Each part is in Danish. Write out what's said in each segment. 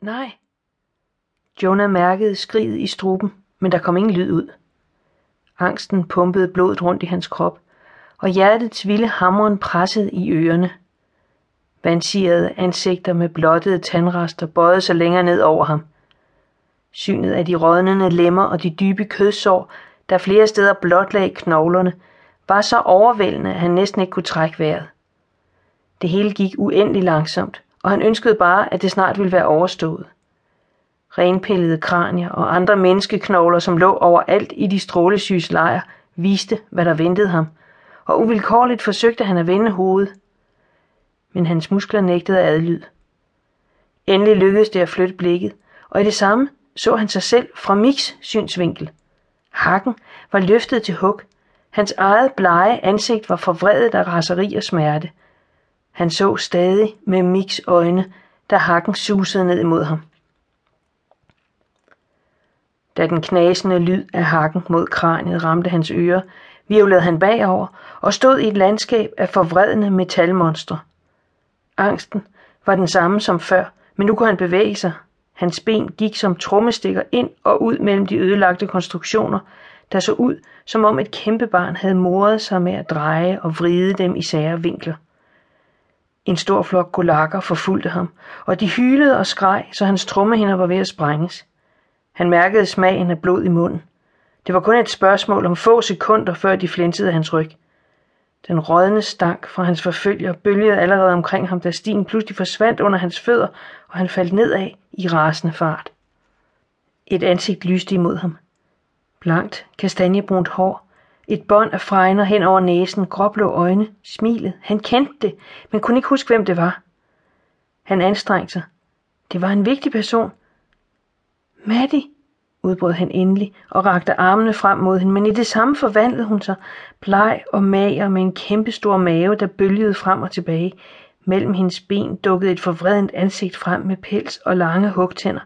Nej. Jonah mærkede skriget i struben, men der kom ingen lyd ud. Angsten pumpede blodet rundt i hans krop, og hjertets vilde hammeren pressede i ørerne. Vansirede ansigter med blottede tandrester bøjede sig længere ned over ham. Synet af de rådnende lemmer og de dybe kødsår, der flere steder blotlag knoglerne, var så overvældende, at han næsten ikke kunne trække vejret. Det hele gik uendelig langsomt, og han ønskede bare, at det snart ville være overstået. Renpillede kranier og andre menneskeknogler, som lå overalt i de strålesyges lejr, viste, hvad der ventede ham, og uvilkårligt forsøgte han at vende hovedet. Men hans muskler nægtede at adlyde. Endelig lykkedes det at flytte blikket, og i det samme så han sig selv fra Miks synsvinkel. Hakken var løftet til hug. Hans eget blege ansigt var forvredet af raseri og smerte. Han så stadig med Miks øjne, da hakken susede ned imod ham. Da den knasende lyd af hakken mod kraniet ramte hans ører, virvlede han bagover og stod i et landskab af forvredne metalmonstre. Angsten var den samme som før, men nu kunne han bevæge sig. Hans ben gik som trommestikker ind og ud mellem de ødelagte konstruktioner, der så ud, som om et kæmpe barn havde moret sig med at dreje og vride dem i sære vinkler. En stor flok golakker forfulgte ham, og de hylede og skreg, så hans trommehinder var ved at sprænges. Han mærkede smagen af blod i munden. Det var kun et spørgsmål om få sekunder, før de flinsede af hans ryg. Den rådne stank fra hans forfølger bølgede allerede omkring ham, da stien pludselig forsvandt under hans fødder, og han faldt nedad i rasende fart. Et ansigt lyste imod ham. Blankt, kastanjebrunt hår, et bånd af fregner hen over næsen, gråblå øjne, smilet. Han kendte det, men kunne ikke huske, hvem det var. Han anstrengte sig. Det var en vigtig person. Maddie, udbrød han endelig og rakte armene frem mod hende, men i det samme forvandlede hun sig, bleg og mager med en kæmpestor mave, der bølgede frem og tilbage. Mellem hendes ben dukkede et forvredent ansigt frem med pels og lange hugtænder.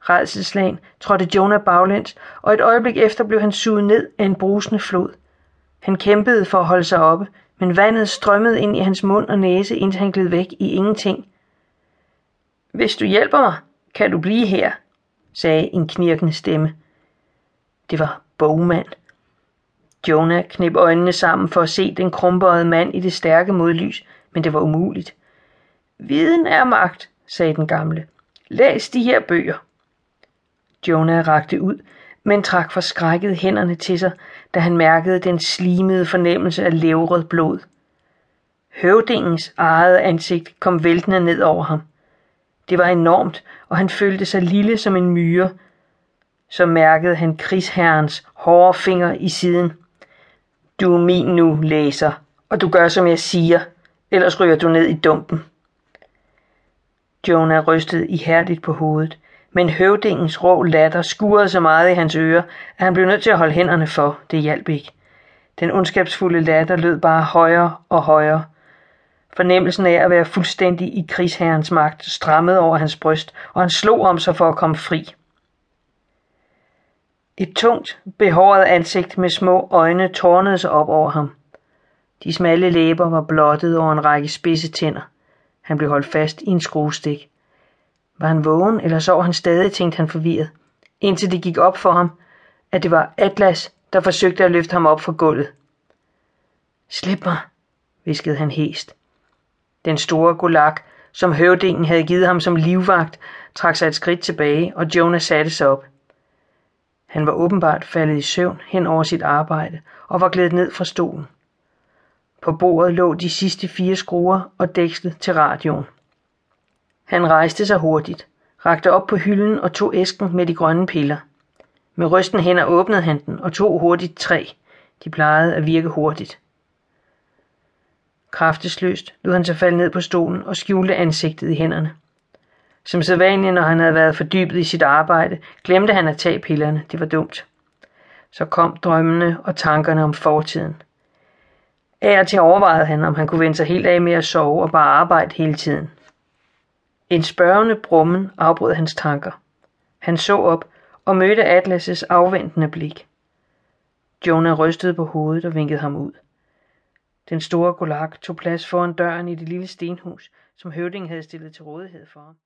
Redselslagen trådte Jonah baglæns, og et øjeblik efter blev han suget ned af en brusende flod. Han kæmpede for at holde sig oppe, men vandet strømmede ind i hans mund og næse, indtil han gled væk i ingenting. Hvis du hjælper mig, kan du blive her, sagde en knirkende stemme. Det var Bogmand. Jonah knep øjnene sammen for at se den krumbøjede mand i det stærke modlys, men det var umuligt. Viden er magt, sagde den gamle. Læs de her bøger. Jonah rakte ud, men trak forskrækket hænderne til sig, da han mærkede den slimede fornemmelse af levrød blod. Høvdingens eget ansigt kom væltende ned over ham. Det var enormt, og han følte sig lille som en myre. Så mærkede han krigsherrens hårde finger i siden. Du er min nu, læser, og du gør, som jeg siger, ellers ryger du ned i dumpen. Jonah rystede ihærdigt på hovedet, men høvdingens rå latter skurede så meget i hans ører, at han blev nødt til at holde hænderne for. Det hjalp ikke. Den ondskabsfulde latter lød bare højere og højere. Fornemmelsen af at være fuldstændig i krigsherrens magt strammede over hans bryst, og han slog om sig for at komme fri. Et tungt, behåret ansigt med små øjne tårnede sig op over ham. De smalle læber var blottet over en række spidse tænder. Han blev holdt fast i en skruestik. Var han vågen, eller sov han stadig, tænkte han forvirret, indtil det gik op for ham, at det var Atlas, der forsøgte at løfte ham op fra gulvet. Slip mig, viskede han hest. Den store golak, som høvdingen havde givet ham som livvagt, trak sig et skridt tilbage, og Jonas satte sig op. Han var åbenbart faldet i søvn hen over sit arbejde og var glædet ned fra stolen. På bordet lå de sidste fire skruer og dækslet til radioen. Han rejste sig hurtigt, rakte op på hylden og tog æsken med de grønne piller. Med rysten hænder åbnede han den og tog hurtigt tre. De plejede at virke hurtigt. Kraftesløst lod han sig falde ned på stolen og skjulte ansigtet i hænderne. Som sædvanligt, når han havde været fordybet i sit arbejde, glemte han at tage pillerne. Det var dumt. Så kom drømmene og tankerne om fortiden. Af og til overvejede han, om han kunne vende sig helt af med at sove og bare arbejde hele tiden. En spørgende brummen afbrød hans tanker. Han så op og mødte Atlas' afventende blik. Jonah rystede på hovedet og vinkede ham ud. Den store golak tog plads foran døren i det lille stenhus, som høvdingen havde stillet til rådighed for ham.